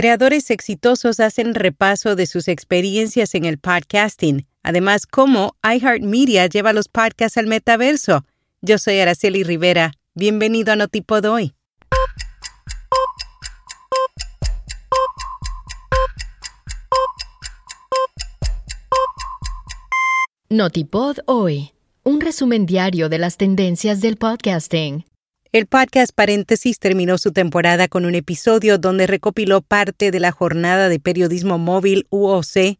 Creadores exitosos hacen repaso de sus experiencias en el podcasting, además cómo iHeartMedia lleva los podcasts al metaverso. Yo soy Araceli Rivera. Bienvenido a Notipod hoy. Notipod hoy, un resumen diario de las tendencias del podcasting. El podcast Paréntesis terminó su temporada con un episodio donde recopiló parte de la jornada de periodismo móvil UOC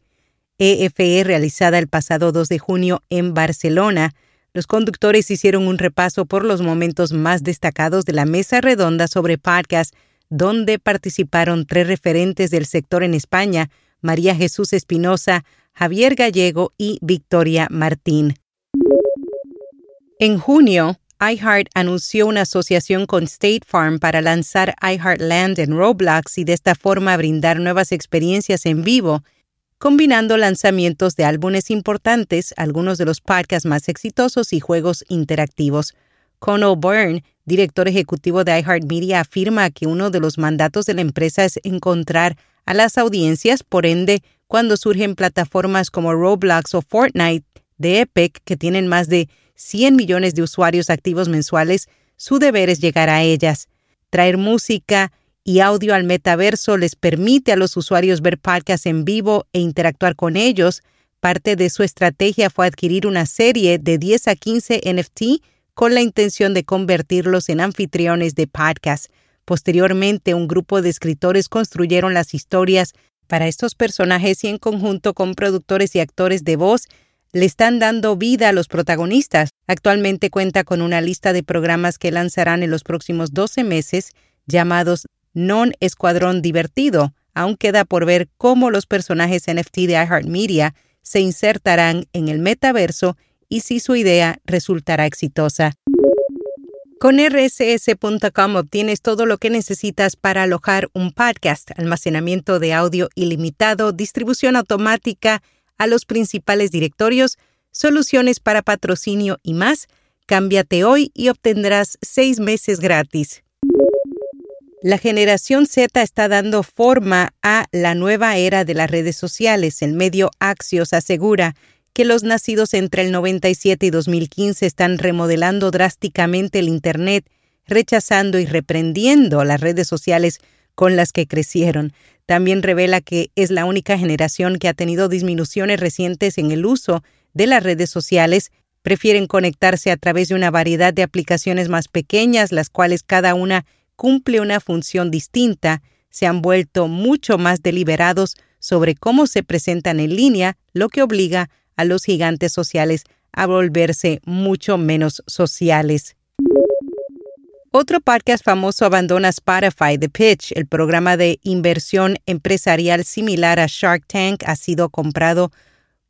EFE realizada el pasado 2 de junio en Barcelona. Los conductores hicieron un repaso por los momentos más destacados de la mesa redonda sobre podcast, donde participaron tres referentes del sector en España, María Jesús Espinosa, Javier Gallego y Victoria Martín. En junio, iHeart anunció una asociación con State Farm para lanzar iHeartland en Roblox y de esta forma brindar nuevas experiencias en vivo, combinando lanzamientos de álbumes importantes, algunos de los podcasts más exitosos y juegos interactivos. Conor Byrne, director ejecutivo de iHeartMedia, afirma que uno de los mandatos de la empresa es encontrar a las audiencias, por ende, cuando surgen plataformas como Roblox o Fortnite de Epic, que tienen más de 100 millones de usuarios activos mensuales, su deber es llegar a ellas. Traer música y audio al metaverso les permite a los usuarios ver podcasts en vivo e interactuar con ellos. Parte de su estrategia fue adquirir una serie de 10 a 15 NFT con la intención de convertirlos en anfitriones de podcasts. Posteriormente, un grupo de escritores construyeron las historias para estos personajes y en conjunto con productores y actores de voz le están dando vida a los protagonistas. Actualmente cuenta con una lista de programas que lanzarán en los próximos 12 meses llamados Non Escuadrón Divertido. Aún queda por ver cómo los personajes NFT de iHeartMedia se insertarán en el metaverso y si su idea resultará exitosa. Con rss.com obtienes todo lo que necesitas para alojar un podcast, almacenamiento de audio ilimitado, distribución automática a los principales directorios, soluciones para patrocinio y más. Cámbiate hoy y obtendrás seis meses gratis. La generación Z está dando forma a la nueva era de las redes sociales. El medio Axios asegura que los nacidos entre el 97 y 2015 están remodelando drásticamente el Internet, rechazando y reprendiendo las redes sociales con las que crecieron. También revela que es la única generación que ha tenido disminuciones recientes en el uso de las redes sociales. Prefieren conectarse a través de una variedad de aplicaciones más pequeñas, las cuales cada una cumple una función distinta. Se han vuelto mucho más deliberados sobre cómo se presentan en línea, lo que obliga a los gigantes sociales a volverse mucho menos sociales. Otro podcast famoso abandona Spotify, The Pitch, el programa de inversión empresarial similar a Shark Tank, ha sido comprado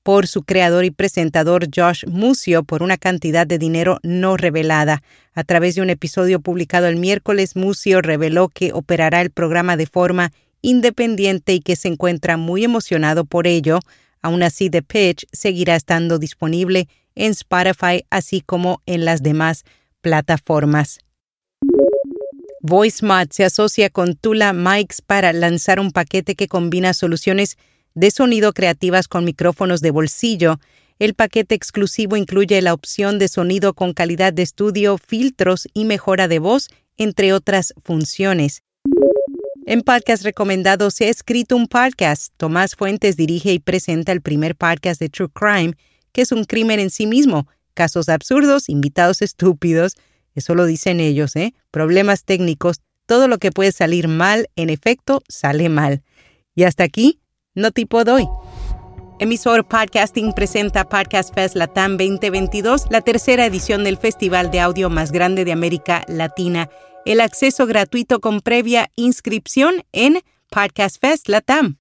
por su creador y presentador Josh Musio por una cantidad de dinero no revelada. A través de un episodio publicado el miércoles, Musio reveló que operará el programa de forma independiente y que se encuentra muy emocionado por ello. Aún así, The Pitch seguirá estando disponible en Spotify así como en las demás plataformas. VoiceMod se asocia con Tula Mics para lanzar un paquete que combina soluciones de sonido creativas con micrófonos de bolsillo. El paquete exclusivo incluye la opción de sonido con calidad de estudio, filtros y mejora de voz, entre otras funciones. En Podcast Recomendado se ha escrito un podcast. Tomás Fuentes dirige y presenta el primer podcast de True Crime, que es un crimen en sí mismo, casos absurdos, invitados estúpidos, eso lo dicen ellos, ¿eh? Problemas técnicos, todo lo que puede salir mal, en efecto, sale mal. Y hasta aquí, no tipo doy. Emisor Podcasting presenta Podcast Fest Latam 2022, la tercera edición del festival de audio más grande de América Latina. El acceso gratuito con previa inscripción en Podcast Fest Latam.